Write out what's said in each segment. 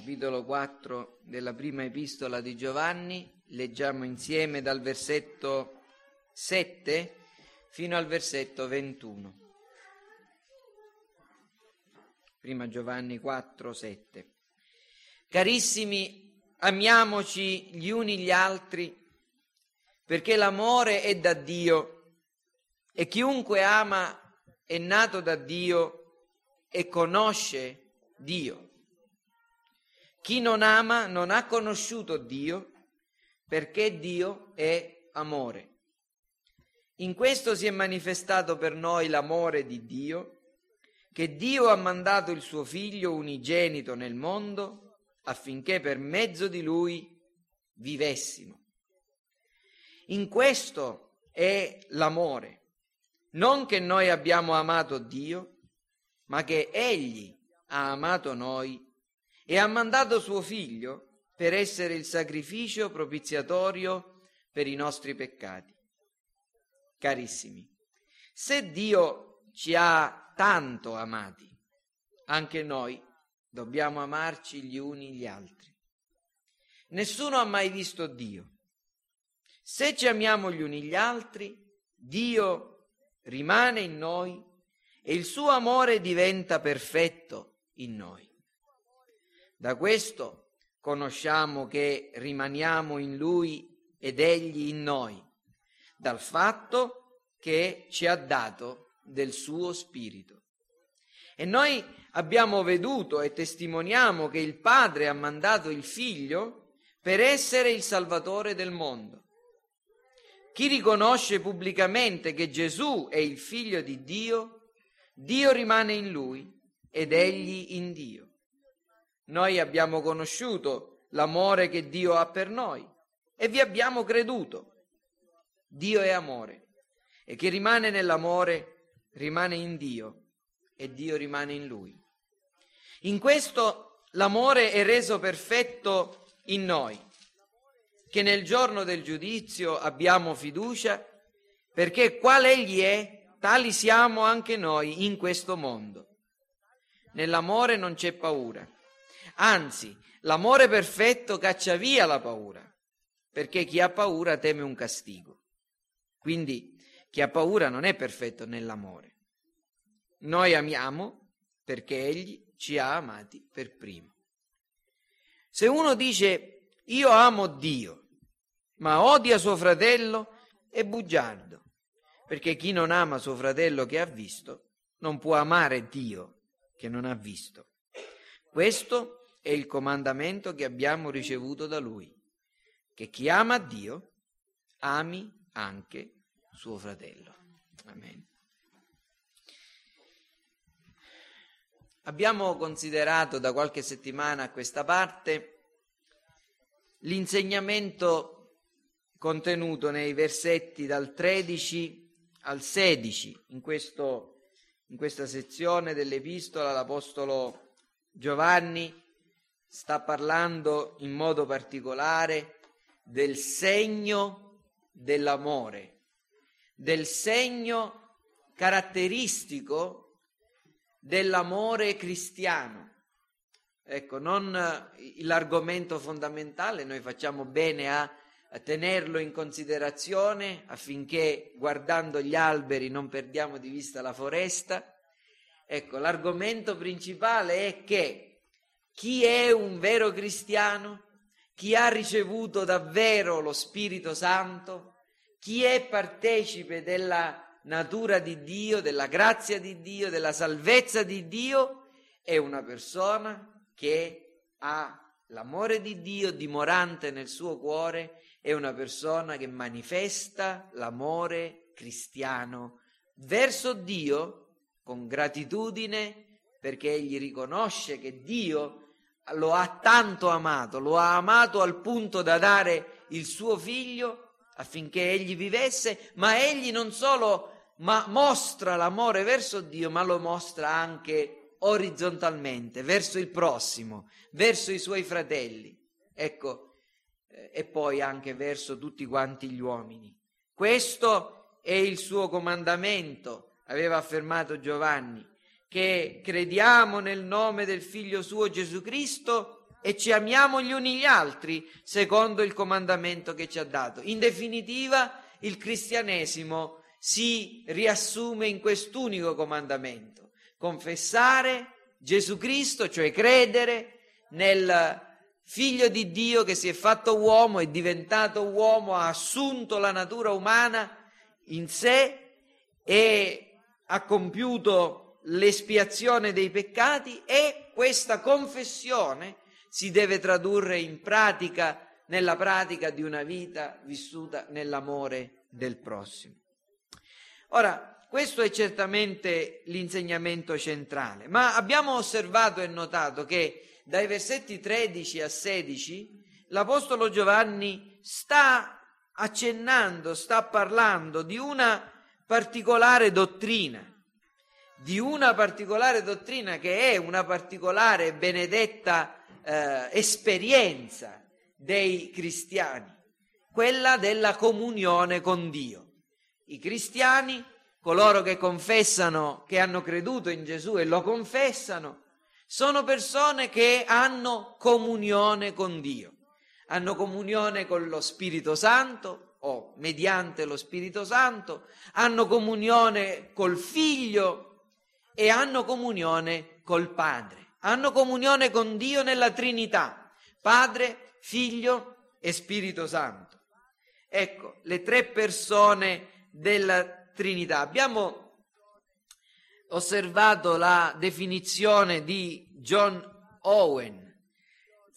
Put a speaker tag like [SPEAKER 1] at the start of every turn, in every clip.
[SPEAKER 1] capitolo 4 della prima epistola di Giovanni, leggiamo insieme dal versetto 7 fino al versetto 21. Prima Giovanni 4, 7. Carissimi, amiamoci gli uni gli altri, perché l'amore è da Dio e chiunque ama è nato da Dio e conosce Dio. Chi non ama non ha conosciuto Dio perché Dio è amore. In questo si è manifestato per noi l'amore di Dio, che Dio ha mandato il suo figlio unigenito nel mondo affinché per mezzo di lui vivessimo. In questo è l'amore, non che noi abbiamo amato Dio, ma che Egli ha amato noi e ha mandato suo figlio per essere il sacrificio propiziatorio per i nostri peccati. Carissimi, se Dio ci ha tanto amati, anche noi dobbiamo amarci gli uni gli altri. Nessuno ha mai visto Dio. Se ci amiamo gli uni gli altri, Dio rimane in noi e il suo amore diventa perfetto in noi. Da questo conosciamo che rimaniamo in Lui ed Egli in noi, dal fatto che ci ha dato del suo Spirito. E noi abbiamo veduto e testimoniamo che il Padre ha mandato il Figlio per essere il Salvatore del mondo. Chi riconosce pubblicamente che Gesù è il Figlio di Dio, Dio rimane in lui ed egli in Dio. Noi abbiamo conosciuto l'amore che Dio ha per noi e vi abbiamo creduto. Dio è amore e chi rimane nell'amore rimane in Dio e Dio rimane in lui. In questo l'amore è reso perfetto in noi, che nel giorno del giudizio abbiamo fiducia, perché qual egli è, tali siamo anche noi in questo mondo. Nell'amore non c'è paura Anzi, l'amore perfetto caccia via la paura, perché chi ha paura teme un castigo. Quindi chi ha paura non è perfetto nell'amore. Noi amiamo perché Egli ci ha amati per primo. Se uno dice io amo Dio, ma odia suo fratello, è bugiardo, perché chi non ama suo fratello che ha visto, non può amare Dio che non ha visto. Questo è il comandamento che abbiamo ricevuto da Lui, che chi ama Dio ami anche suo fratello. Amen. Abbiamo considerato da qualche settimana a questa parte l'insegnamento contenuto nei versetti dal 13 al 16 in, questo, in questa sezione dell'epistola l'Apostolo Giovanni sta parlando in modo particolare del segno dell'amore, del segno caratteristico dell'amore cristiano. Ecco, non l'argomento fondamentale, noi facciamo bene a, a tenerlo in considerazione affinché guardando gli alberi non perdiamo di vista la foresta. Ecco, l'argomento principale è che chi è un vero cristiano, chi ha ricevuto davvero lo Spirito Santo, chi è partecipe della natura di Dio, della grazia di Dio, della salvezza di Dio, è una persona che ha l'amore di Dio dimorante nel suo cuore, è una persona che manifesta l'amore cristiano verso Dio con gratitudine perché egli riconosce che Dio lo ha tanto amato, lo ha amato al punto da dare il suo figlio affinché egli vivesse, ma egli non solo ma mostra l'amore verso Dio, ma lo mostra anche orizzontalmente, verso il prossimo, verso i suoi fratelli. Ecco, eh, e poi anche verso tutti quanti gli uomini. Questo è il suo comandamento, aveva affermato Giovanni che crediamo nel nome del Figlio suo Gesù Cristo e ci amiamo gli uni gli altri secondo il comandamento che ci ha dato. In definitiva, il cristianesimo si riassume in quest'unico comandamento, confessare Gesù Cristo, cioè credere nel figlio di Dio che si è fatto uomo, è diventato uomo, ha assunto la natura umana in sé e ha compiuto l'espiazione dei peccati e questa confessione si deve tradurre in pratica, nella pratica di una vita vissuta nell'amore del prossimo. Ora, questo è certamente l'insegnamento centrale, ma abbiamo osservato e notato che dai versetti 13 a 16 l'Apostolo Giovanni sta accennando, sta parlando di una particolare dottrina, di una particolare dottrina che è una particolare benedetta eh, esperienza dei cristiani, quella della comunione con Dio. I cristiani coloro che confessano che hanno creduto in Gesù e lo confessano, sono persone che hanno comunione con Dio, hanno comunione con lo Spirito Santo o mediante lo Spirito Santo, hanno comunione col Figlio e hanno comunione col Padre, hanno comunione con Dio nella Trinità, Padre, Figlio e Spirito Santo. Ecco, le tre persone della Trinità. Abbiamo osservato la definizione di John Owen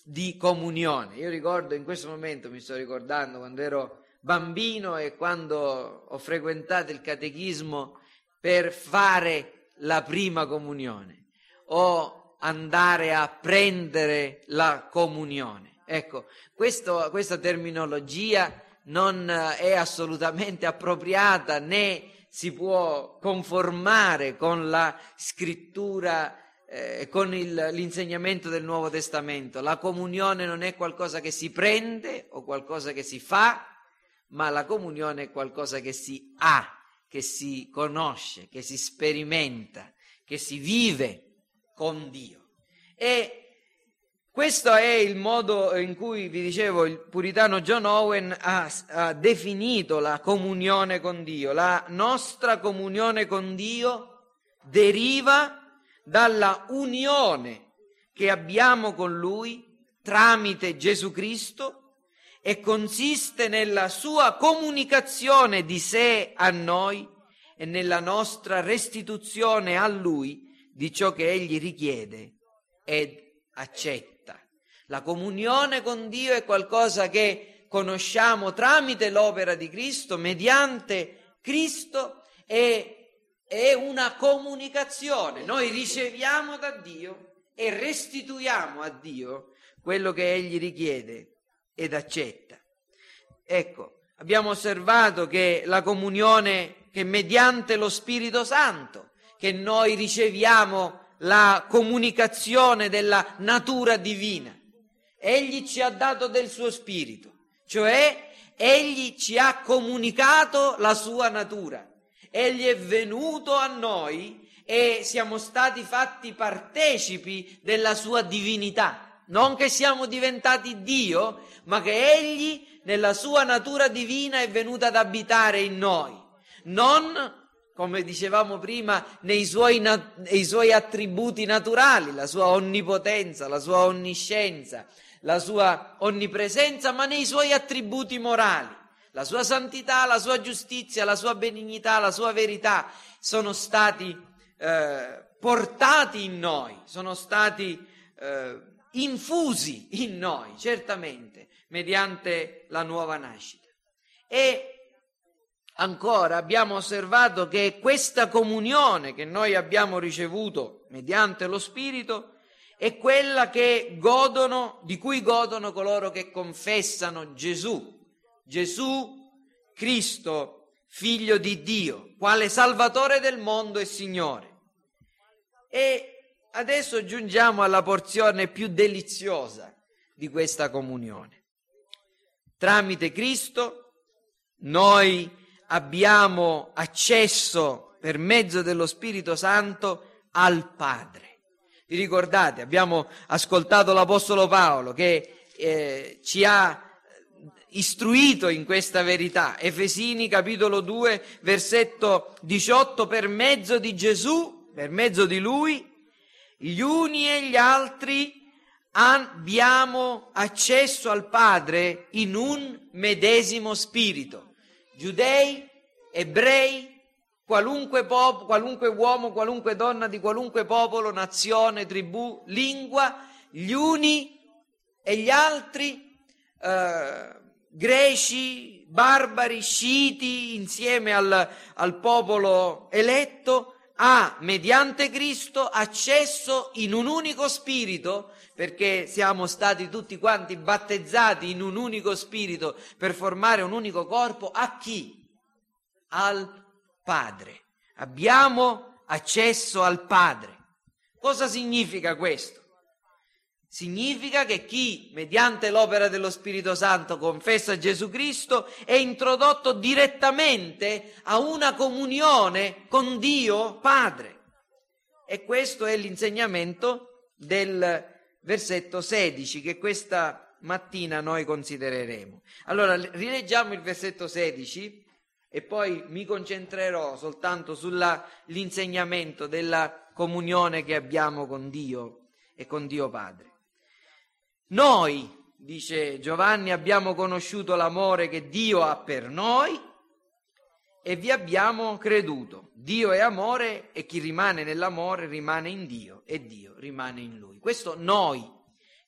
[SPEAKER 1] di comunione. Io ricordo in questo momento, mi sto ricordando quando ero bambino e quando ho frequentato il catechismo per fare la prima comunione o andare a prendere la comunione. Ecco, questo, questa terminologia non è assolutamente appropriata né si può conformare con la scrittura, eh, con il, l'insegnamento del Nuovo Testamento. La comunione non è qualcosa che si prende o qualcosa che si fa, ma la comunione è qualcosa che si ha, che si conosce, che si sperimenta, che si vive con Dio. E questo è il modo in cui, vi dicevo, il puritano John Owen ha, ha, definito la comunione con Dio. La nostra comunione con Dio deriva dalla unione che abbiamo con Lui tramite Gesù Cristo e consiste nella sua comunicazione di sé a noi e nella nostra restituzione a Lui di ciò che Egli richiede ed accetta. La comunione con Dio è qualcosa che conosciamo tramite l'opera di Cristo, mediante Cristo, e è una comunicazione. Noi riceviamo da Dio e restituiamo a Dio quello che Egli richiede ed accetta. Ecco, abbiamo osservato che la comunione, che mediante lo Spirito Santo, che noi riceviamo la comunicazione della natura divina egli ci ha dato del suo spirito, cioè egli ci ha comunicato la sua natura, egli è venuto a noi e siamo stati fatti partecipi della sua divinità. Non che siamo diventati Dio, ma che egli nella sua natura divina è venuto ad abitare in noi. Non come dicevamo prima, nei suoi, nei suoi, attributi naturali, la sua onnipotenza, la sua onniscienza, la sua onnipresenza, ma nei suoi attributi morali. La sua santità, la sua giustizia, la sua benignità, la sua verità sono stati eh, portati in noi, sono stati eh, infusi in noi, certamente, mediante la nuova nascita. E ancora abbiamo osservato che questa comunione che noi abbiamo ricevuto mediante lo Spirito è quella godono, di cui godono coloro che confessano Gesù, Gesù Cristo, figlio di Dio, quale Salvatore del mondo e Signore. E adesso giungiamo alla porzione più deliziosa di questa comunione. Tramite Cristo noi abbiamo accesso per mezzo dello Spirito Santo al Padre. Vi ricordate, abbiamo ascoltato l'Apostolo Paolo che eh, ci ha istruito in questa verità. Efesini capitolo 2 versetto 18 per mezzo di Gesù, per mezzo di lui, gli uni e gli altri abbiamo accesso al Padre in un medesimo spirito. Giudei, ebrei, qualunque, pop- qualunque uomo, qualunque donna di qualunque popolo, nazione, tribù, lingua, gli uni e gli altri, eh, greci, barbari, sciti, insieme al, al popolo eletto, ha, mediante Cristo, accesso in un unico spirito, perché siamo stati tutti quanti battezzati in un unico spirito per formare un unico corpo, a chi? Al Padre. Abbiamo accesso al Padre. Cosa significa questo? Significa che chi, mediante l'opera dello Spirito Santo, confessa Gesù Cristo è introdotto direttamente a una comunione con Dio Padre. E questo è l'insegnamento del versetto 16 che questa mattina noi considereremo. Allora, rileggiamo il versetto 16 e poi mi concentrerò soltanto sull'insegnamento della comunione che abbiamo con Dio e con Dio Padre. Noi, dice Giovanni, abbiamo conosciuto l'amore che Dio ha per noi e vi abbiamo creduto. Dio è amore e chi rimane nell'amore rimane in Dio e Dio rimane in lui. Questo noi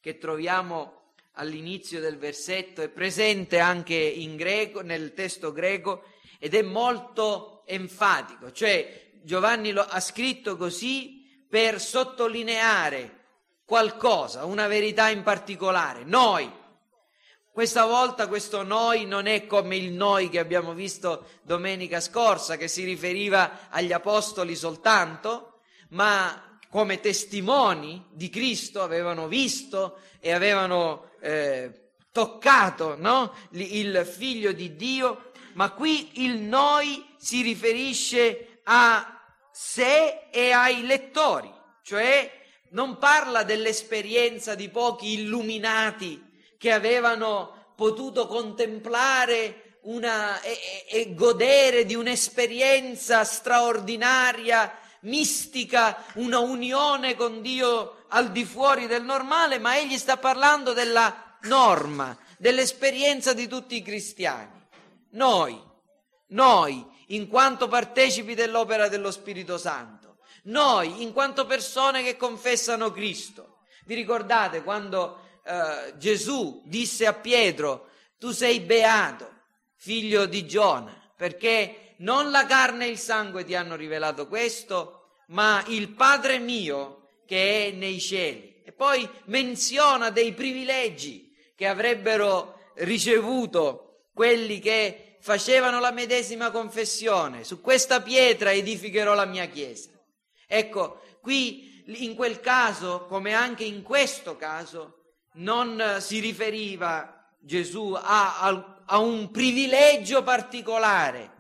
[SPEAKER 1] che troviamo all'inizio del versetto è presente anche in greco, nel testo greco ed è molto enfatico, cioè Giovanni lo ha scritto così per sottolineare qualcosa, una verità in particolare. Noi. Questa volta questo noi non è come il noi che abbiamo visto domenica scorsa, che si riferiva agli apostoli soltanto, ma come testimoni di Cristo avevano visto e avevano eh, toccato no? il figlio di Dio, ma qui il noi si riferisce a sé e ai lettori, cioè non parla dell'esperienza di pochi illuminati che avevano potuto contemplare una, e, e godere di un'esperienza straordinaria, mistica, una unione con Dio al di fuori del normale, ma egli sta parlando della norma, dell'esperienza di tutti i cristiani. Noi, noi, in quanto partecipi dell'opera dello Spirito Santo, noi, in quanto persone che confessano Cristo. Vi ricordate quando eh, Gesù disse a Pietro, tu sei beato, figlio di Giona, perché non la carne e il sangue ti hanno rivelato questo, ma il Padre mio che è nei cieli. E poi menziona dei privilegi che avrebbero ricevuto quelli che facevano la medesima confessione. Su questa pietra edificherò la mia chiesa. Ecco, qui in quel caso, come anche in questo caso, non si riferiva Gesù a, a, a un privilegio particolare,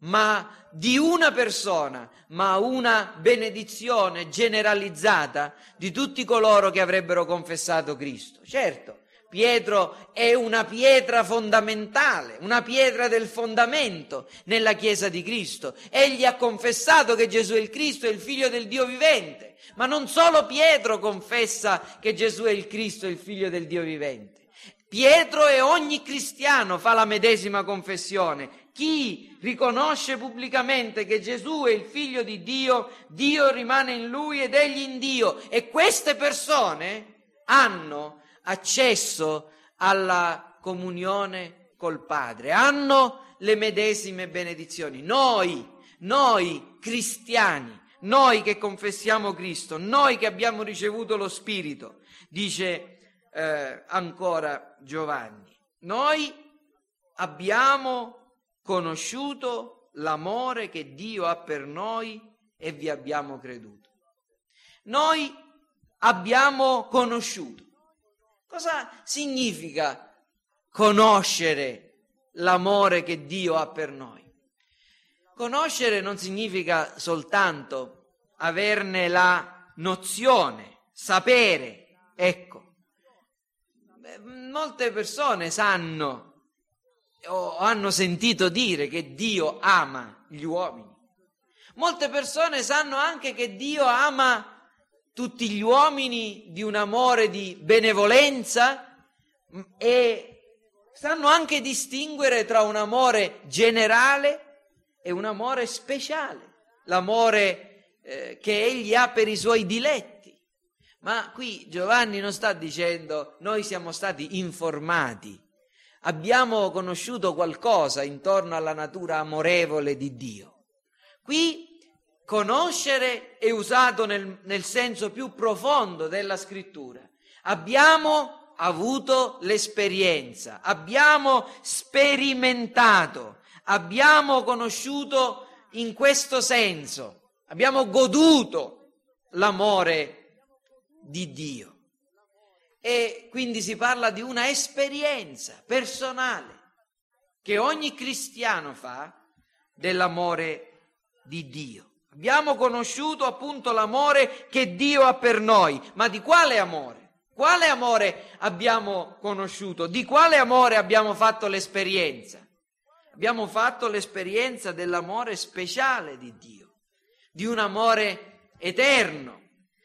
[SPEAKER 1] ma di una persona, ma una benedizione generalizzata di tutti coloro che avrebbero confessato Cristo. Certo, Pietro è una pietra fondamentale, una pietra del fondamento nella Chiesa di Cristo. Egli ha confessato che Gesù è il Cristo, è il figlio del Dio vivente. Ma non solo Pietro confessa che Gesù è il Cristo, è il figlio del Dio vivente. Pietro e ogni cristiano fa la medesima confessione. Chi riconosce pubblicamente che Gesù è il figlio di Dio, Dio rimane in lui ed egli in Dio. E queste persone hanno accesso alla comunione col Padre, hanno le medesime benedizioni. Noi, noi cristiani, noi che confessiamo Cristo, noi che abbiamo ricevuto lo Spirito, dice eh, ancora Giovanni, noi abbiamo conosciuto l'amore che Dio ha per noi e vi abbiamo creduto. Noi abbiamo conosciuto. Cosa significa conoscere l'amore che Dio ha per noi? Conoscere non significa soltanto averne la nozione, sapere. Ecco, molte persone sanno o hanno sentito dire che Dio ama gli uomini. Molte persone sanno anche che Dio ama tutti gli uomini di un amore di benevolenza e sanno anche distinguere tra un amore generale e un amore speciale, l'amore eh, che egli ha per i suoi diletti. Ma qui Giovanni non sta dicendo noi siamo stati informati, abbiamo conosciuto qualcosa intorno alla natura amorevole di Dio. Qui conoscere è usato nel, nel senso più profondo della scrittura. Abbiamo avuto l'esperienza, abbiamo sperimentato, abbiamo conosciuto in questo senso, abbiamo goduto l'amore di Dio. E quindi si parla di una esperienza personale che ogni cristiano fa dell'amore di Dio. Abbiamo conosciuto appunto l'amore che Dio ha per noi, ma di quale amore? Quale amore abbiamo conosciuto? Di quale amore abbiamo fatto l'esperienza? Abbiamo fatto l'esperienza dell'amore speciale di Dio, di un amore eterno,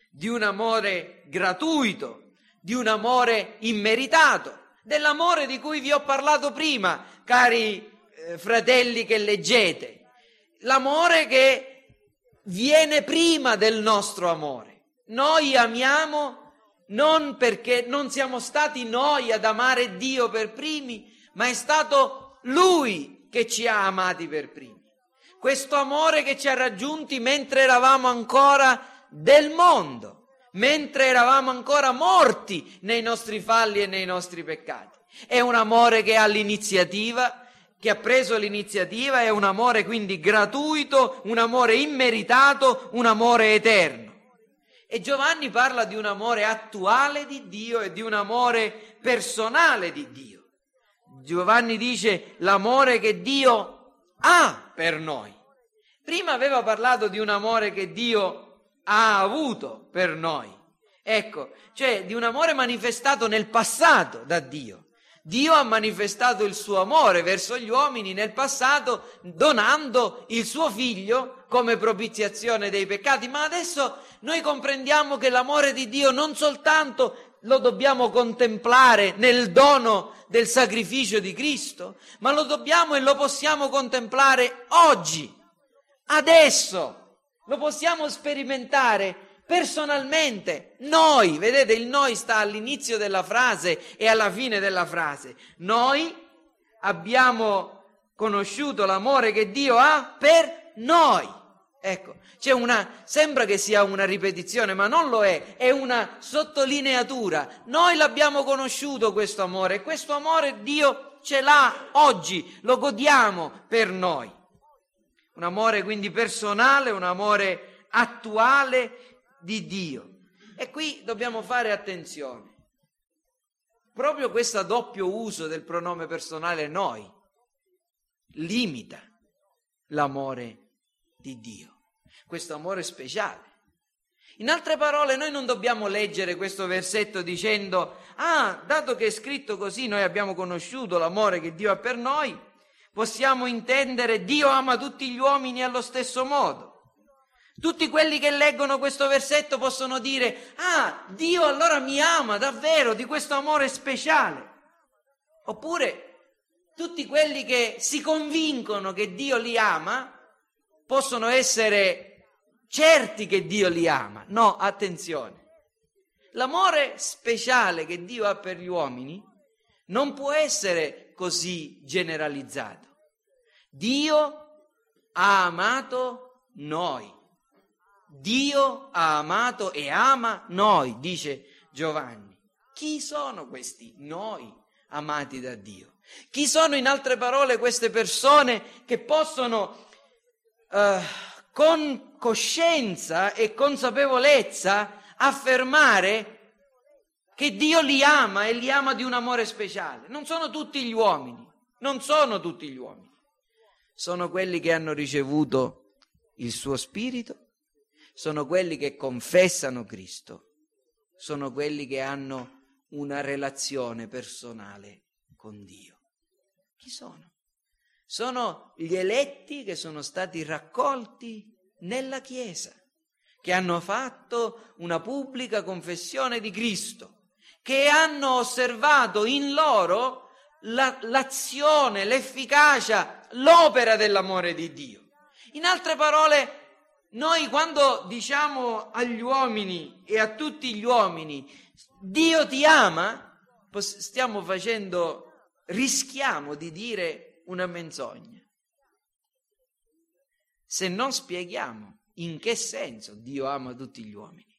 [SPEAKER 1] di un amore gratuito, di un amore immeritato, dell'amore di cui vi ho parlato prima, cari eh, fratelli che leggete, l'amore che viene prima del nostro amore. Noi amiamo non perché non siamo stati noi ad amare Dio per primi, ma è stato Lui che ci ha amati per primi. Questo amore che ci ha raggiunti mentre eravamo ancora del mondo, mentre eravamo ancora morti nei nostri falli e nei nostri peccati. È un amore che ha l'iniziativa, che ha preso l'iniziativa, è un amore quindi gratuito, un amore immeritato, un amore eterno. E Giovanni parla di un amore attuale di Dio e di un amore personale di Dio. Giovanni dice l'amore che Dio ha per noi. Prima aveva parlato di un amore che Dio ha avuto per noi. Ecco, cioè di un amore manifestato nel passato da Dio. Dio ha manifestato il suo amore verso gli uomini nel passato donando il suo figlio come propiziazione dei peccati, ma adesso noi comprendiamo che l'amore di Dio non soltanto lo dobbiamo contemplare nel dono del sacrificio di Cristo, ma lo dobbiamo e lo possiamo contemplare oggi, adesso. Lo possiamo sperimentare personalmente. Noi, vedete, il noi sta all'inizio della frase e alla fine della frase. Noi abbiamo conosciuto l'amore che Dio ha per noi. Ecco, c'è una, sembra che sia una ripetizione, ma non lo è, è una sottolineatura. Noi l'abbiamo conosciuto questo amore e questo amore Dio ce l'ha oggi, lo godiamo per noi un amore quindi personale, un amore attuale di Dio. E qui dobbiamo fare attenzione. Proprio questo doppio uso del pronome personale noi limita l'amore di Dio, questo amore speciale. In altre parole, noi non dobbiamo leggere questo versetto dicendo, ah, dato che è scritto così, noi abbiamo conosciuto l'amore che Dio ha per noi, possiamo intendere Dio ama tutti gli uomini allo stesso modo. Tutti quelli che leggono questo versetto possono dire, ah, Dio allora mi ama davvero di questo amore speciale. Oppure tutti quelli che si convincono che Dio li ama possono essere certi che Dio li ama. No, attenzione. L'amore speciale che Dio ha per gli uomini non può essere così generalizzato. Dio ha amato noi. Dio ha amato e ama noi, dice Giovanni. Chi sono questi noi amati da Dio? Chi sono in altre parole queste persone che possono uh, con coscienza e consapevolezza affermare che Dio li ama e li ama di un amore speciale. Non sono tutti gli uomini, non sono tutti gli uomini. Sono quelli che hanno ricevuto il suo spirito, sono quelli che confessano Cristo, sono quelli che hanno una relazione personale con Dio. Chi sono? Sono gli eletti che sono stati raccolti nella Chiesa, che hanno fatto una pubblica confessione di Cristo, che hanno osservato in loro la, l'azione, l'efficacia, l'opera dell'amore di Dio. In altre parole, noi quando diciamo agli uomini e a tutti gli uomini Dio ti ama, stiamo facendo, rischiamo di dire una menzogna. Se non spieghiamo in che senso Dio ama tutti gli uomini.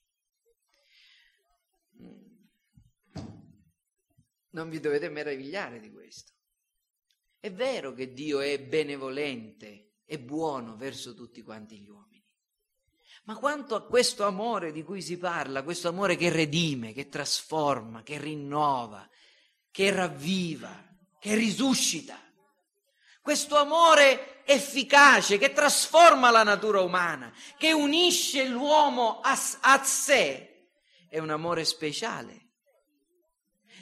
[SPEAKER 1] Non vi dovete meravigliare di questo. È vero che Dio è benevolente, è buono verso tutti quanti gli uomini. Ma quanto a questo amore di cui si parla, questo amore che redime, che trasforma, che rinnova, che ravviva, che risuscita, questo amore efficace che trasforma la natura umana, che unisce l'uomo a, a sé, è un amore speciale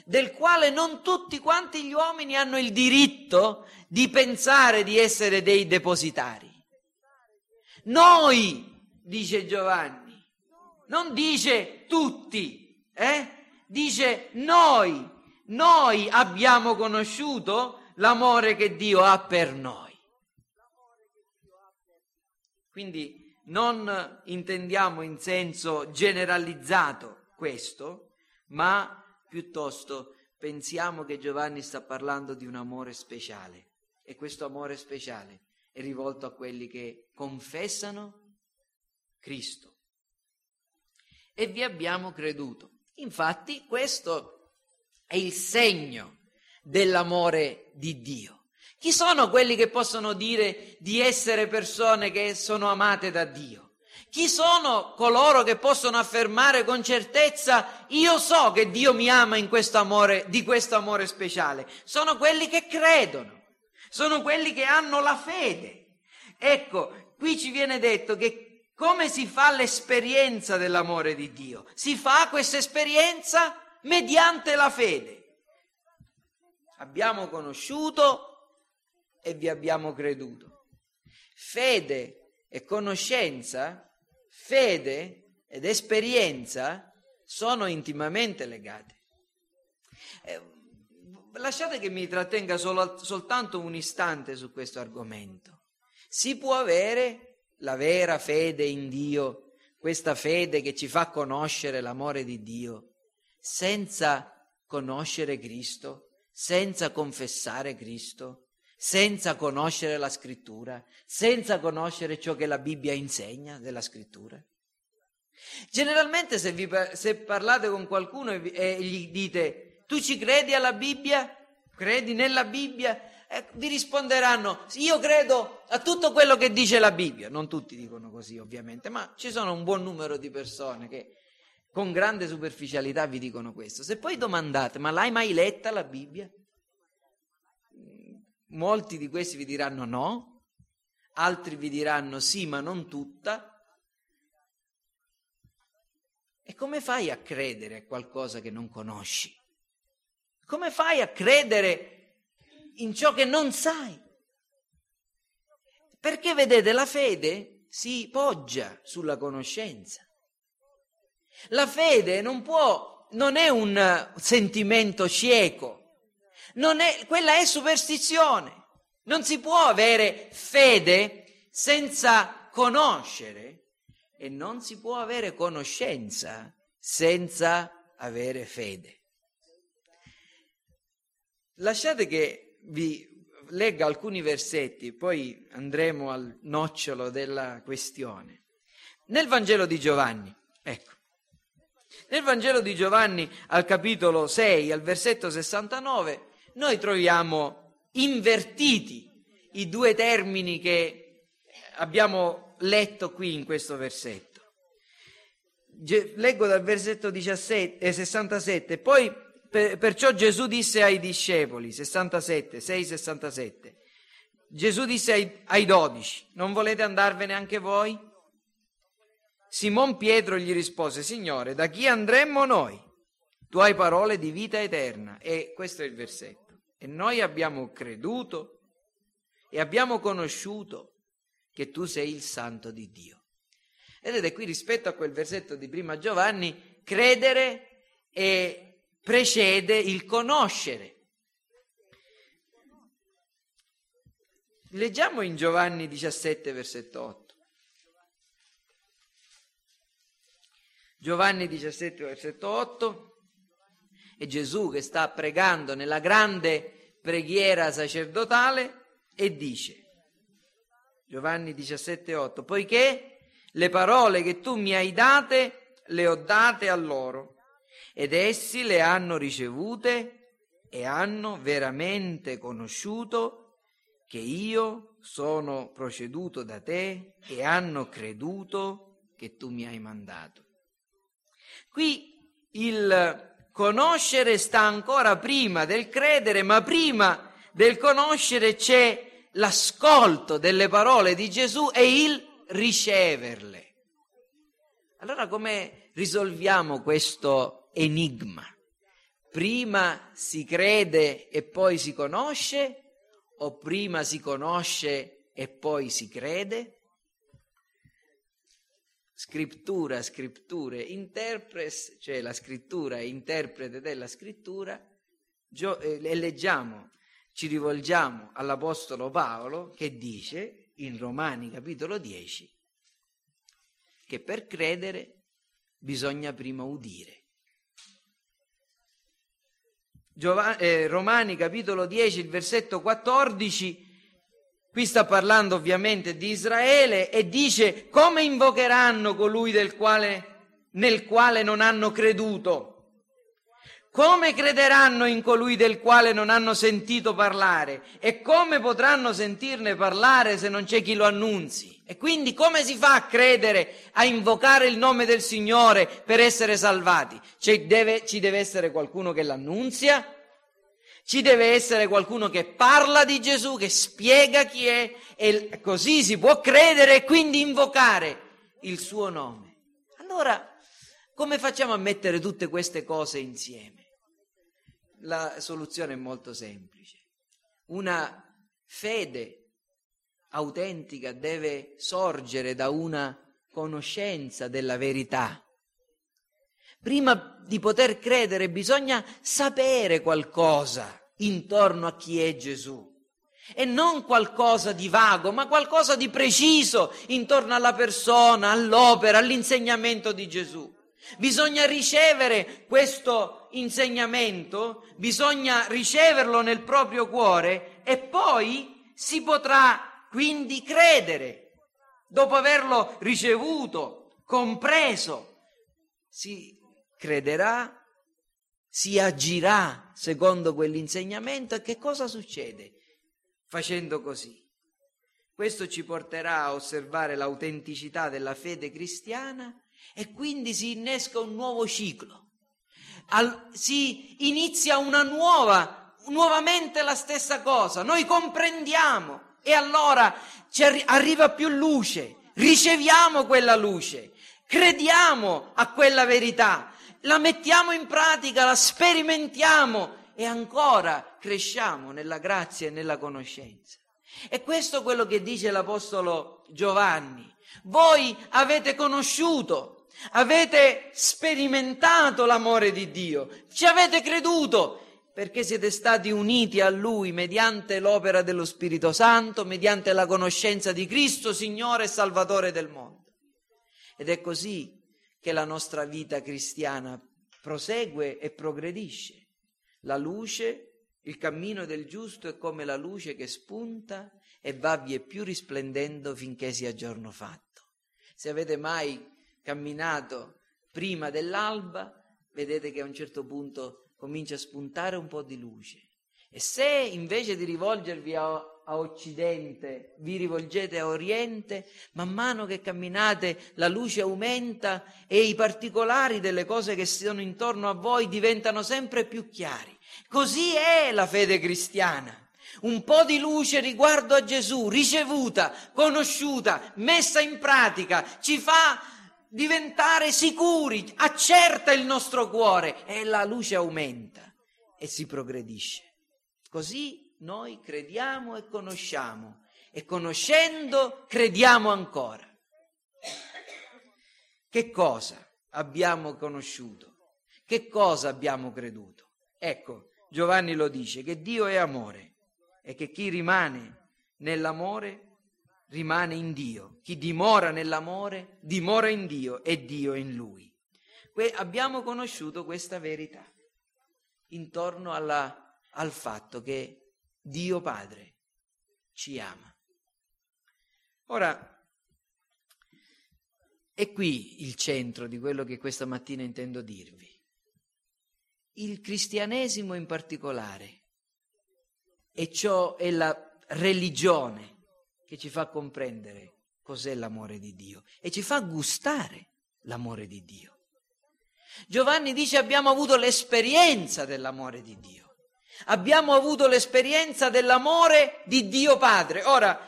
[SPEAKER 1] del quale non tutti quanti gli uomini hanno il diritto di pensare di essere dei depositari. Noi, dice Giovanni, non dice tutti, eh? dice noi, noi abbiamo conosciuto l'amore che Dio ha per noi. Quindi non intendiamo in senso generalizzato questo, ma piuttosto pensiamo che Giovanni sta parlando di un amore speciale e questo amore speciale è rivolto a quelli che confessano Cristo. E vi abbiamo creduto. Infatti questo è il segno dell'amore di Dio. Chi sono quelli che possono dire di essere persone che sono amate da Dio? Chi sono coloro che possono affermare con certezza io so che Dio mi ama in questo amore, di questo amore speciale? Sono quelli che credono, sono quelli che hanno la fede. Ecco, qui ci viene detto che come si fa l'esperienza dell'amore di Dio? Si fa questa esperienza mediante la fede. Abbiamo conosciuto e vi abbiamo creduto. Fede e conoscenza fede ed esperienza sono intimamente legate. Eh, lasciate che mi trattenga solo, soltanto un istante su questo argomento. Si può avere la vera fede in Dio, questa fede che ci fa conoscere l'amore di Dio, senza conoscere Cristo, senza confessare Cristo, senza conoscere la scrittura, senza conoscere ciò che la Bibbia insegna della scrittura? Generalmente se, vi, se parlate con qualcuno e, e, gli dite tu ci credi alla Bibbia? Credi nella Bibbia? Eh, vi risponderanno io credo a tutto quello che dice la Bibbia. Non tutti dicono così ovviamente, ma ci sono un buon numero di persone che con grande superficialità vi dicono questo. Se poi domandate ma l'hai mai letta la Bibbia? Molti di questi vi diranno no, altri vi diranno sì, ma non tutta. E come fai a credere a qualcosa che non conosci? Come fai a credere in ciò che non sai? Perché vedete, la fede si poggia sulla conoscenza. La fede non può, non è un sentimento cieco, è, quella è superstizione. Non si può avere fede senza conoscere e non si può avere conoscenza senza avere fede. Lasciate che vi legga alcuni versetti, poi andremo al nocciolo della questione. Nel Vangelo di Giovanni, ecco, nel Vangelo di Giovanni al capitolo 6, al versetto 69, noi troviamo invertiti i due termini che abbiamo letto qui in questo versetto. Leggo dal versetto 17, eh, 67, poi per, perciò Gesù disse ai discepoli, 67, 6, 67, Gesù disse ai, ai dodici, non volete andarvene anche voi? Simon Pietro gli rispose, Signore, da chi andremmo noi? Tu hai parole di vita eterna. E questo è il versetto. E noi abbiamo creduto e abbiamo conosciuto che tu sei il santo di Dio. Vedete qui rispetto a quel versetto di prima Giovanni, credere e precede il conoscere. Leggiamo in Giovanni 17, versetto 8. Giovanni 17, versetto 8, è Gesù che sta pregando nella grande preghiera sacerdotale e dice, Giovanni 17, 8, poiché le parole che tu mi hai date le ho date a loro ed essi le hanno ricevute e hanno veramente conosciuto che io sono proceduto da te e hanno creduto che tu mi hai mandato. Qui il conoscere sta ancora prima del credere, ma prima del conoscere c'è l'ascolto delle parole di Gesù e il riceverle. Allora come risolviamo questo enigma? Prima si crede e poi si conosce o prima si conosce e poi si crede? scrittura, scritture, interpres, cioè la scrittura e interprete della scrittura, gio- eh, e leggiamo, ci rivolgiamo all'Apostolo Paolo che dice in Romani capitolo 10 che per credere bisogna prima udire. Giovanni, eh, Romani capitolo 10, il versetto 14 Qui sta parlando ovviamente di Israele e dice come invocheranno colui quale, nel quale non hanno creduto? Come crederanno in colui del quale non hanno sentito parlare? E come potranno sentirne parlare se non c'è chi lo annunzi? E quindi come si fa a credere, a invocare il nome del Signore per essere salvati? Deve, ci deve essere qualcuno che l'annunzia? Ci deve essere qualcuno che parla di Gesù, che spiega chi è e così si può credere e quindi invocare il suo nome. Allora, come facciamo a mettere tutte queste cose insieme? La soluzione è molto semplice. Una fede autentica deve sorgere da una conoscenza della verità Prima di poter credere bisogna sapere qualcosa intorno a chi è Gesù. E non qualcosa di vago, ma qualcosa di preciso intorno alla persona, all'opera, all'insegnamento di Gesù. Bisogna ricevere questo insegnamento, bisogna riceverlo nel proprio cuore e poi si potrà quindi credere. Dopo averlo ricevuto, compreso, si crederà, si agirà secondo quell'insegnamento e che cosa succede facendo così? Questo ci porterà a osservare l'autenticità della fede cristiana e quindi si innesca un nuovo ciclo. Al, si inizia una nuova, nuovamente la stessa cosa. Noi comprendiamo e allora arri- arriva più luce, riceviamo quella luce, crediamo a quella verità la mettiamo in pratica, la sperimentiamo e ancora cresciamo nella grazia e nella conoscenza. E questo è quello che dice l'Apostolo Giovanni. Voi avete conosciuto, avete sperimentato l'amore di Dio, ci avete creduto perché siete stati uniti a Lui mediante l'opera dello Spirito Santo, mediante la conoscenza di Cristo, Signore e Salvatore del mondo. Ed è così che la nostra vita cristiana prosegue e progredisce. La luce, il cammino del giusto è come la luce che spunta e va via più risplendendo finché sia giorno fatto. Se avete mai camminato prima dell'alba, vedete che a un certo punto comincia a spuntare un po' di luce. E se invece di rivolgervi a a occidente, vi rivolgete a oriente, man mano che camminate la luce aumenta e i particolari delle cose che sono intorno a voi diventano sempre più chiari. Così è la fede cristiana. Un po' di luce riguardo a Gesù, ricevuta, conosciuta, messa in pratica, ci fa diventare sicuri, accerta il nostro cuore e la luce aumenta e si progredisce. Così noi crediamo e conosciamo e conoscendo crediamo ancora. Che cosa abbiamo conosciuto? Che cosa abbiamo creduto? Ecco, Giovanni lo dice, che Dio è amore e che chi rimane nell'amore rimane in Dio. Chi dimora nell'amore dimora in Dio e Dio in lui. Que- abbiamo conosciuto questa verità intorno alla, al fatto che Dio Padre ci ama. Ora, è qui il centro di quello che questa mattina intendo dirvi. Il cristianesimo in particolare, e ciò è la religione che ci fa comprendere cos'è l'amore di Dio e ci fa gustare l'amore di Dio. Giovanni dice abbiamo avuto l'esperienza dell'amore di Dio, abbiamo avuto l'esperienza dell'amore di Dio Padre. Ora,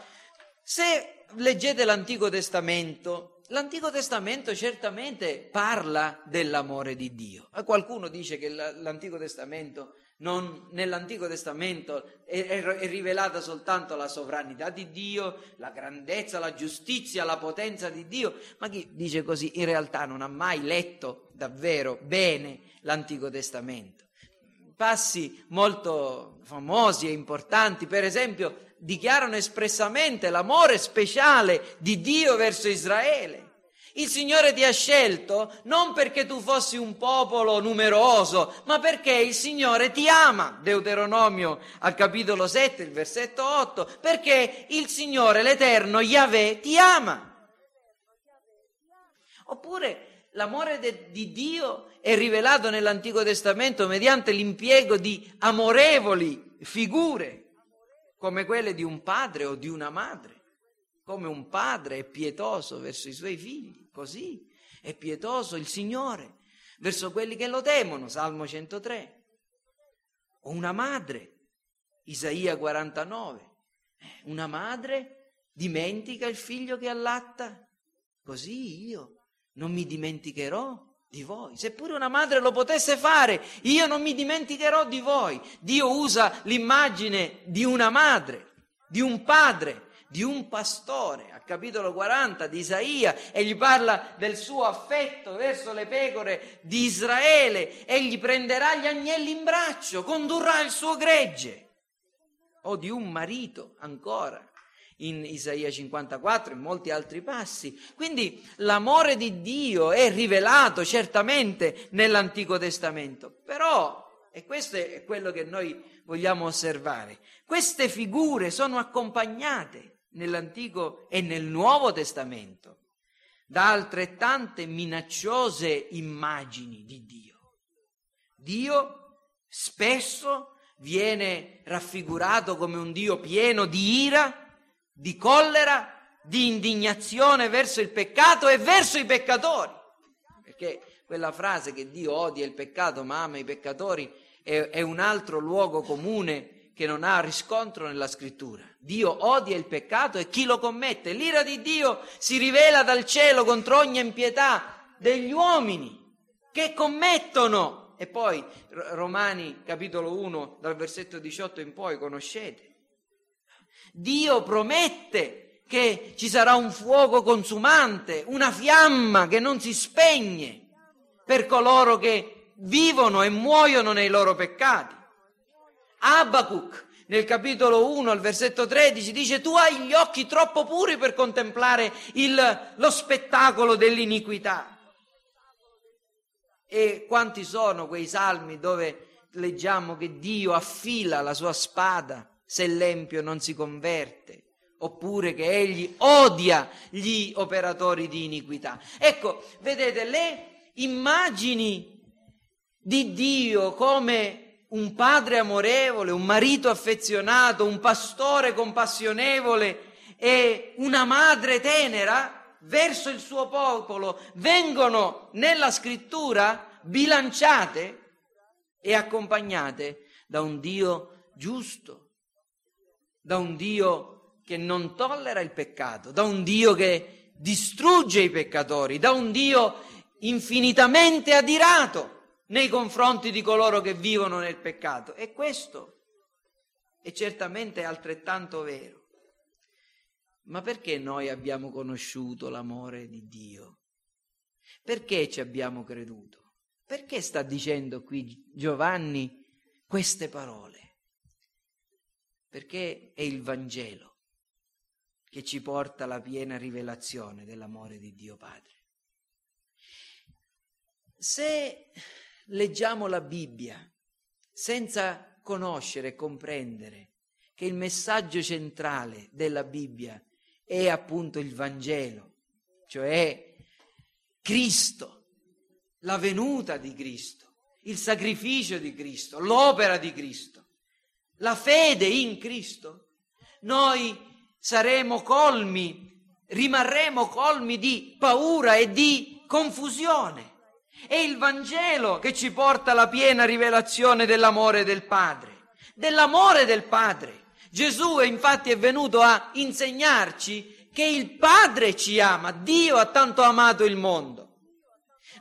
[SPEAKER 1] se leggete l'Antico Testamento, l'Antico Testamento certamente parla dell'amore di Dio. Qualcuno dice che l'Antico Testamento non, nell'Antico Testamento è, è, è, rivelata soltanto la sovranità di Dio, la grandezza, la giustizia, la potenza di Dio, ma chi dice così in realtà non ha mai letto davvero bene l'Antico Testamento. Passi molto famosi e importanti, per esempio, dichiarano espressamente l'amore speciale di Dio verso Israele. Il Signore ti ha scelto non perché tu fossi un popolo numeroso, ma perché il Signore ti ama. Deuteronomio al capitolo 7, il versetto 8, perché il Signore, l'Eterno, Yahweh, ti ama. Oppure l'amore de- di Dio è rivelato nell'Antico Testamento mediante l'impiego di amorevoli figure, come quelle di un padre o di una madre come un padre è pietoso verso i suoi figli, così è pietoso il Signore verso quelli che lo temono, Salmo 103. O una madre, Isaia 49. Eh, una madre dimentica il figlio che allatta, così io non mi dimenticherò di voi. Seppure una madre lo potesse fare, io non mi dimenticherò di voi. Dio usa l'immagine di una madre, di un padre di un pastore, a capitolo 40 di Isaia, e gli parla del suo affetto verso le pecore di Israele, egli prenderà gli agnelli in braccio, condurrà il suo gregge, o di un marito ancora in Isaia 54 e molti altri passi. Quindi l'amore di Dio è rivelato certamente nell'Antico Testamento, però, e questo è quello che noi vogliamo osservare, queste figure sono accompagnate nell'Antico e nel Nuovo Testamento da altrettante minacciose immagini di Dio. Dio spesso viene raffigurato come un Dio pieno di ira, di collera, di indignazione verso il peccato e verso i peccatori. Perché quella frase che Dio odia il peccato ma ama i peccatori è, è un altro luogo comune che non ha riscontro nella scrittura. Dio odia il peccato e chi lo commette. L'ira di Dio si rivela dal cielo contro ogni impietà degli uomini che commettono. E poi Romani capitolo 1 dal versetto 18 in poi conoscete. Dio promette che ci sarà un fuoco consumante, una fiamma che non si spegne per coloro che vivono e muoiono nei loro peccati. Abacuc nel capitolo 1 al versetto 13 dice tu hai gli occhi troppo puri per contemplare il, lo spettacolo dell'iniquità. E quanti sono quei salmi dove leggiamo che Dio affila la sua spada se l'empio non si converte, oppure che egli odia gli operatori di iniquità. Ecco, vedete, le immagini di Dio come un padre amorevole, un marito affezionato, un pastore compassionevole e una madre tenera verso il suo popolo vengono nella scrittura bilanciate e accompagnate da un Dio giusto, da un Dio che non tollera il peccato, da un Dio che distrugge i peccatori, da un Dio infinitamente adirato nei confronti di coloro che vivono nel peccato. E questo è certamente altrettanto vero. Ma perché noi abbiamo conosciuto l'amore di Dio? Perché ci abbiamo creduto? Perché sta dicendo qui Giovanni queste parole? Perché è il Vangelo che ci porta alla piena rivelazione dell'amore di Dio Padre. Se leggiamo la Bibbia senza conoscere e comprendere che il messaggio centrale della Bibbia è appunto il Vangelo, cioè Cristo, la venuta di Cristo, il sacrificio di Cristo, l'opera di Cristo, la fede in Cristo, noi saremo colmi, rimarremo colmi di paura e di confusione. È il Vangelo che ci porta alla piena rivelazione dell'amore del Padre, dell'amore del Padre. Gesù infatti è venuto a insegnarci che il Padre ci ama, Dio ha tanto amato il mondo.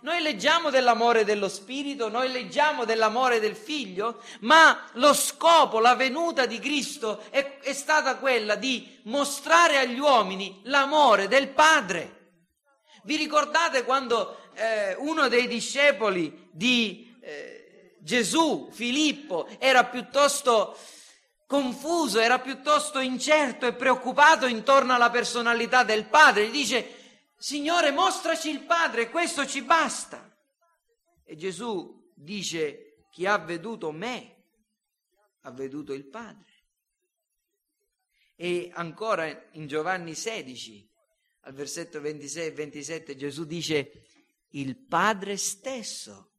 [SPEAKER 1] Noi leggiamo dell'amore dello Spirito, noi leggiamo dell'amore del Figlio, ma lo scopo, la venuta di Cristo è, è stata quella di mostrare agli uomini l'amore del Padre. Vi ricordate quando eh, uno dei discepoli di eh, Gesù, Filippo, era piuttosto confuso, era piuttosto incerto e preoccupato intorno alla personalità del Padre? Gli dice, Signore, mostraci il Padre, questo ci basta. E Gesù dice, chi ha veduto me, ha veduto il Padre. E ancora in Giovanni 16, al versetto 26 e 27, Gesù dice, il Padre stesso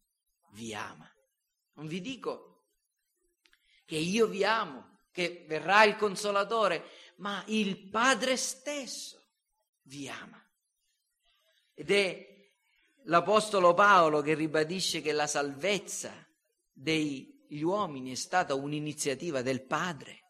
[SPEAKER 1] vi ama. Non vi dico che io vi amo, che verrà il consolatore, ma il Padre stesso vi ama. Ed è l'Apostolo Paolo che ribadisce che la salvezza degli uomini è stata un'iniziativa del Padre.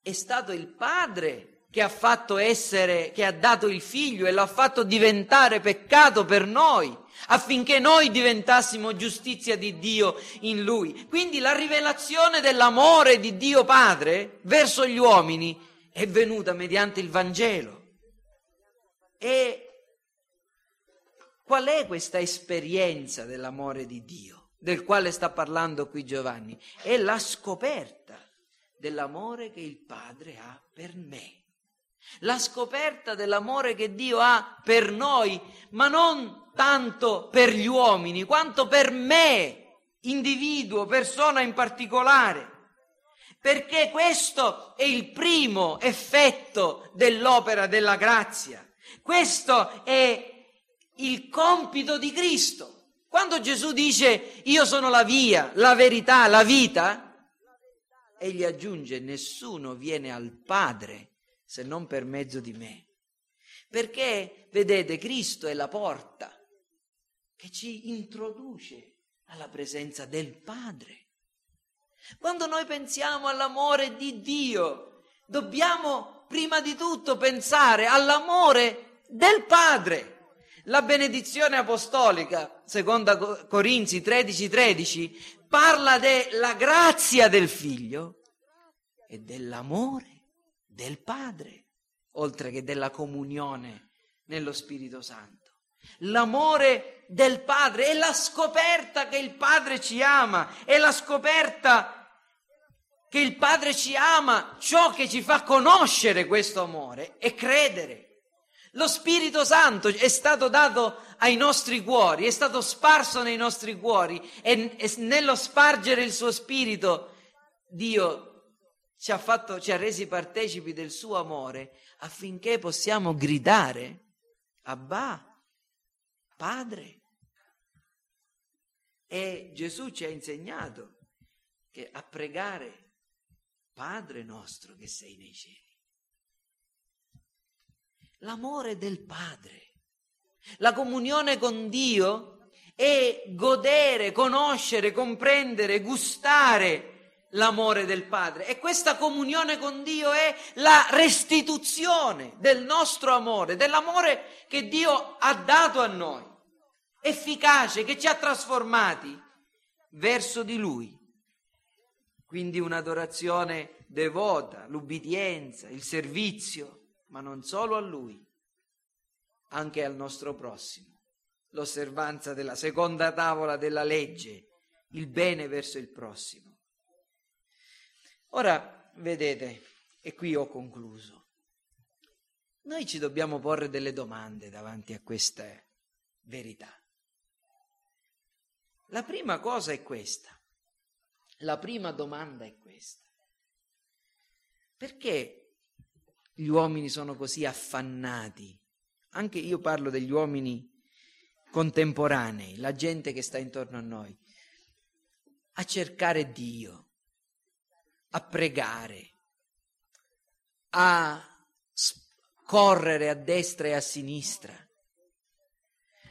[SPEAKER 1] È stato il Padre che ha fatto essere, che ha dato il figlio e l'ha fatto diventare peccato per noi, affinché noi diventassimo giustizia di Dio in lui. Quindi la rivelazione dell'amore di Dio Padre verso gli uomini è venuta mediante il Vangelo. E qual è questa esperienza dell'amore di Dio, del quale sta parlando qui Giovanni? È la scoperta dell'amore che il Padre ha per me. La scoperta dell'amore che Dio ha per noi, ma non tanto per gli uomini, quanto per me, individuo, persona in particolare perché questo è il primo effetto dell'opera della grazia. Questo è il compito di Cristo. Quando Gesù dice io sono la via, la verità, la vita, egli aggiunge nessuno viene al Padre se non per mezzo di me. Perché, vedete, Cristo è la porta che ci introduce alla presenza del Padre. Quando noi pensiamo all'amore di Dio, dobbiamo prima di tutto pensare all'amore del Padre. La benedizione apostolica, seconda Corinzi 13, 13, parla della grazia del Figlio e dell'amore del Padre, oltre che della comunione nello Spirito Santo. L'amore del Padre è la scoperta che il Padre ci ama, è la scoperta che il Padre ci ama, ciò che ci fa conoscere questo amore e credere. Lo Spirito Santo è stato dato ai nostri cuori, è stato sparso nei nostri cuori e, e nello spargere il suo Spirito Dio ci ha, fatto, ci ha resi partecipi del suo amore affinché possiamo gridare Abba, Padre. E Gesù ci ha insegnato che a pregare Padre nostro che sei nei cieli l'amore del Padre. La comunione con Dio è godere, conoscere, comprendere, gustare l'amore del Padre e questa comunione con Dio è la restituzione del nostro amore, dell'amore che Dio ha dato a noi, efficace, che ci ha trasformati verso di Lui. Quindi un'adorazione devota, l'ubbidienza, il servizio, ma non solo a Lui, anche al nostro prossimo, l'osservanza della seconda tavola della legge, il bene verso il prossimo. Ora, vedete, e qui ho concluso, noi ci dobbiamo porre delle domande davanti a queste verità. La prima cosa è questa, la prima domanda è questa. Perché gli uomini sono così affannati? Anche io parlo degli uomini contemporanei, la gente che sta intorno a noi, a cercare Dio, a pregare, a correre a destra e a sinistra.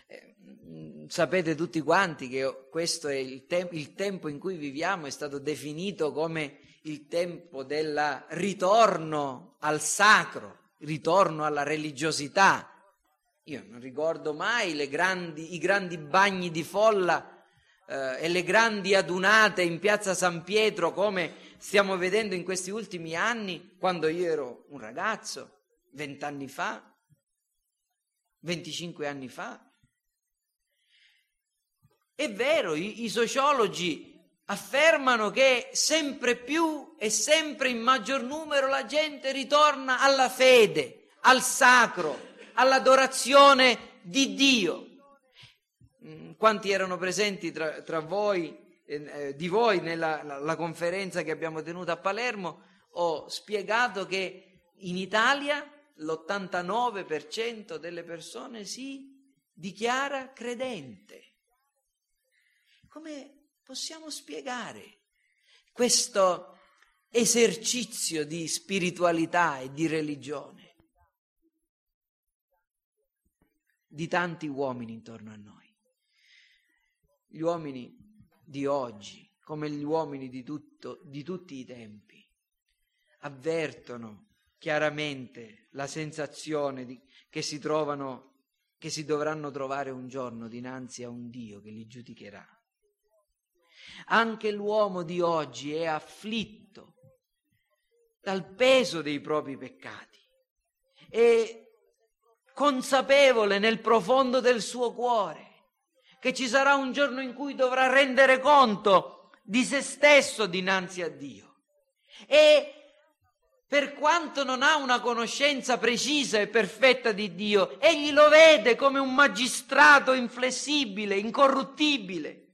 [SPEAKER 1] Eh, sapete tutti quanti che questo è il, te- il tempo in cui viviamo, è stato definito come il tempo del ritorno al sacro, ritorno alla religiosità. Io non ricordo mai grandi, i grandi bagni di folla eh, e le grandi adunate in piazza San Pietro come stiamo vedendo in questi ultimi anni, quando io ero un ragazzo, vent'anni fa, 25 anni fa. È vero, i, i sociologi affermano che sempre più e sempre in maggior numero la gente ritorna alla fede, al sacro, all'adorazione di Dio. Quanti erano presenti tra, tra voi, eh, eh, di voi nella la, la conferenza che abbiamo tenuto a Palermo? Ho spiegato che in Italia l'89% delle persone si dichiara credente. Come possiamo spiegare questo esercizio di spiritualità e di religione di tanti uomini intorno a noi? Gli uomini di oggi, come gli uomini di, tutto, di tutti i tempi, avvertono chiaramente la sensazione di, che si trovano, che si dovranno trovare un giorno dinanzi a un Dio che li giudicherà. Anche l'uomo di oggi è afflitto dal peso dei propri peccati, è consapevole nel profondo del suo cuore che ci sarà un giorno in cui dovrà rendere conto di se stesso dinanzi a Dio. E per quanto non ha una conoscenza precisa e perfetta di Dio, egli lo vede come un magistrato inflessibile, incorruttibile.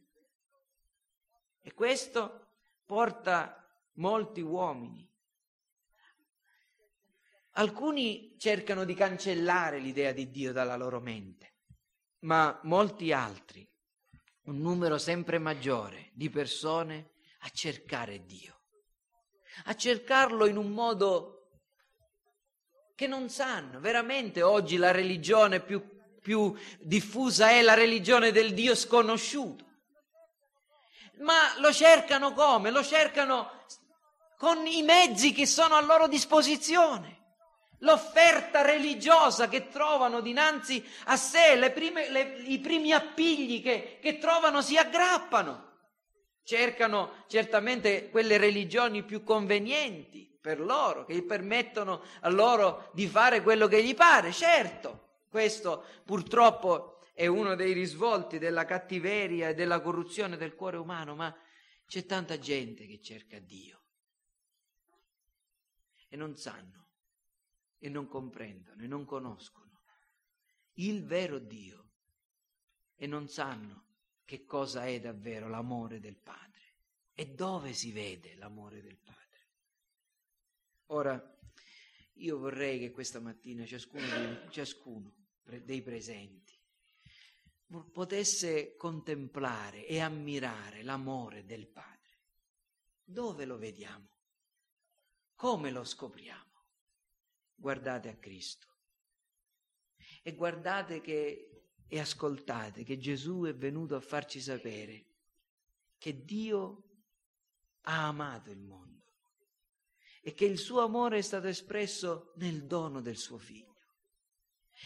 [SPEAKER 1] E questo porta molti uomini. Alcuni cercano di cancellare l'idea di Dio dalla loro mente, ma molti altri, un numero sempre maggiore di persone, a cercare Dio a cercarlo in un modo che non sanno. Veramente oggi la religione più, più diffusa è la religione del Dio sconosciuto. Ma lo cercano come? Lo cercano con i mezzi che sono a loro disposizione. L'offerta religiosa che trovano dinanzi a sé, prime, le, i primi appigli che, che trovano si aggrappano. Cercano certamente quelle religioni più convenienti per loro, che permettono a loro di fare quello che gli pare. Certo, questo purtroppo è uno dei risvolti della cattiveria e della corruzione del cuore umano, ma c'è tanta gente che cerca Dio e non sanno e non comprendono e non conoscono il vero Dio e non sanno che cosa è davvero l'amore del Padre e dove si vede l'amore del Padre. Ora, io vorrei che questa mattina ciascuno dei, ciascuno dei presenti potesse contemplare e ammirare l'amore del Padre. Dove lo vediamo? Come lo scopriamo? Guardate a Cristo. E guardate che e ascoltate che Gesù è venuto a farci sapere che Dio ha amato il mondo e che il suo amore è stato espresso nel dono del suo figlio.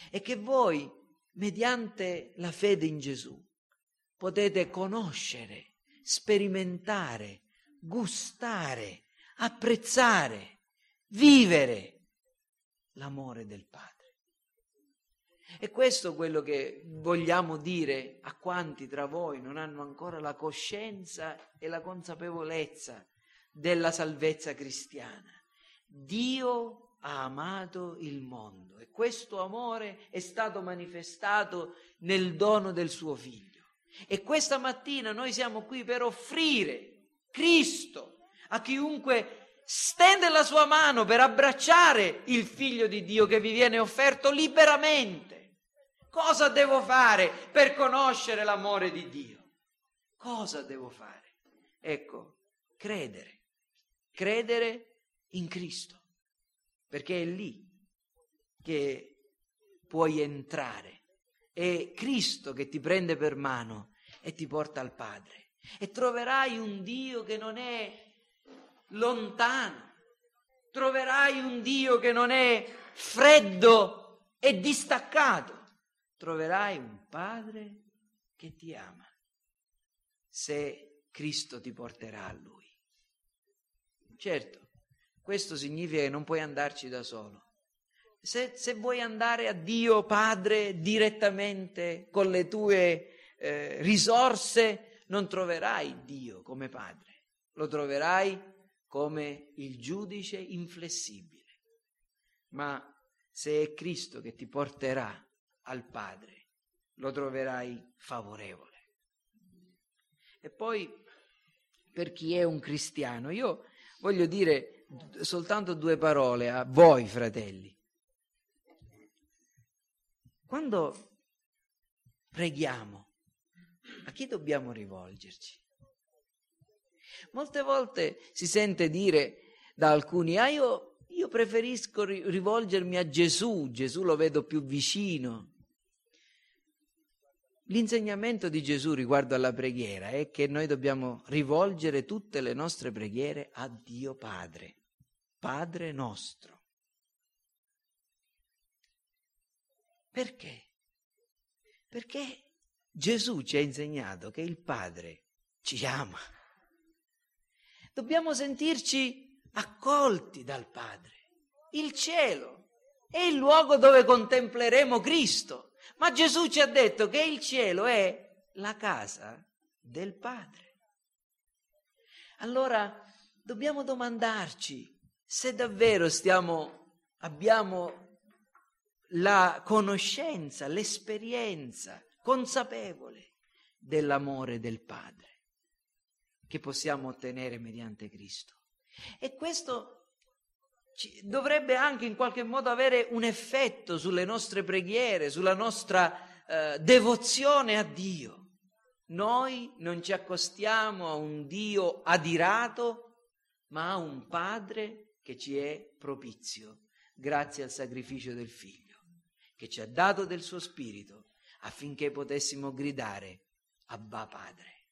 [SPEAKER 1] E che voi, mediante la fede in Gesù, potete conoscere, sperimentare, gustare, apprezzare, vivere l'amore del Padre. E questo è quello che vogliamo dire a quanti tra voi non hanno ancora la coscienza e la consapevolezza della salvezza cristiana. Dio ha amato il mondo e questo amore è stato manifestato nel dono del suo figlio. E questa mattina noi siamo qui per offrire Cristo a chiunque stende la sua mano per abbracciare il figlio di Dio che vi viene offerto liberamente. Cosa devo fare per conoscere l'amore di Dio? Cosa devo fare? Ecco, credere. Credere in Cristo. Perché è lì che puoi entrare. È Cristo che ti prende per mano e ti porta al Padre. E troverai un Dio che non è lontano. Troverai un Dio che non è freddo e distaccato troverai un padre che ti ama se Cristo ti porterà a Lui. Certo, questo significa che non puoi andarci da solo. Se, se vuoi andare a Dio Padre direttamente con le tue eh, risorse, non troverai Dio come Padre, lo troverai come il giudice inflessibile. Ma se è Cristo che ti porterà al Padre, lo troverai favorevole. E poi, per chi è un cristiano, io voglio dire soltanto due parole a voi, fratelli. Quando preghiamo, a chi dobbiamo rivolgerci? Molte volte si sente dire da alcuni, ah io, io preferisco rivolgermi a Gesù, Gesù lo vedo più vicino. L'insegnamento di Gesù riguardo alla preghiera è che noi dobbiamo rivolgere tutte le nostre preghiere a Dio Padre, Padre nostro. Perché? Perché Gesù ci ha insegnato che il Padre ci ama. Dobbiamo sentirci accolti dal Padre. Il cielo è il luogo dove contempleremo Cristo. Ma Gesù ci ha detto che il cielo è la casa del Padre. Allora dobbiamo domandarci se davvero stiamo, abbiamo la conoscenza, l'esperienza consapevole dell'amore del Padre che possiamo ottenere mediante Cristo. E questo dovrebbe anche in qualche modo avere un effetto sulle nostre preghiere, sulla nostra eh, devozione a Dio. Noi non ci accostiamo a un Dio adirato, ma a un Padre che ci è propizio, grazie al sacrificio del Figlio, che ci ha dato del suo Spirito affinché potessimo gridare Abba Padre.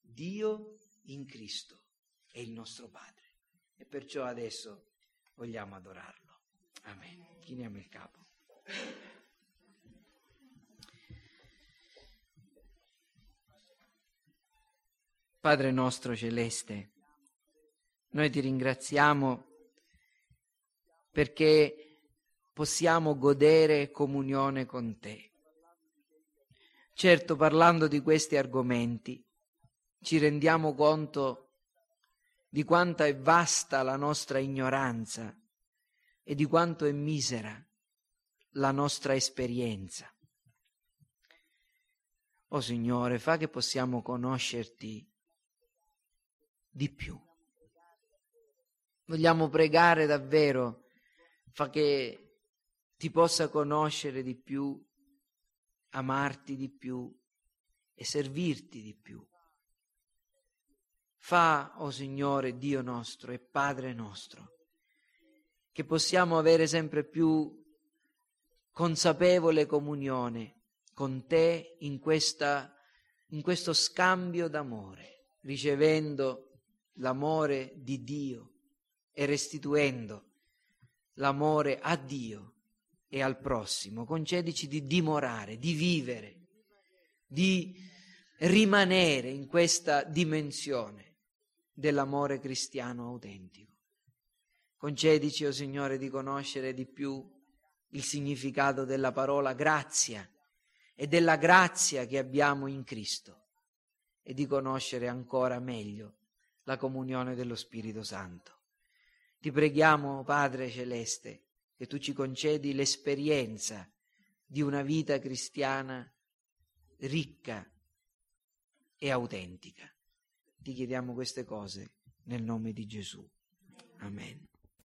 [SPEAKER 1] Dio in Cristo è il nostro Padre. E perciò adesso vogliamo adorarlo. Amen. Chiniamo il capo. Padre nostro celeste, noi ti ringraziamo perché possiamo godere comunione con te. Certo, parlando di questi argomenti, ci rendiamo conto di quanto è vasta la nostra ignoranza e di quanto è misera la nostra esperienza. O oh Signore, fa che possiamo conoscerti di più. Vogliamo pregare davvero, fa che ti possa conoscere di più, amarti di più e servirti di più. Fa, o oh Signore, Dio nostro e Padre nostro, che possiamo avere sempre più consapevole comunione con te in, questa, in questo scambio d'amore, ricevendo l'amore di Dio e restituendo l'amore a Dio e al prossimo. Concedici di dimorare, di vivere, di rimanere in questa dimensione dell'amore cristiano autentico. Concedici, o oh Signore, di conoscere di più il significato della parola grazia e della grazia che abbiamo in Cristo e di conoscere ancora meglio la comunione dello Spirito Santo. Ti preghiamo, Padre Celeste, che tu ci concedi l'esperienza di una vita cristiana ricca e autentica. Ti chiediamo queste cose nel nome di Gesù. Amen.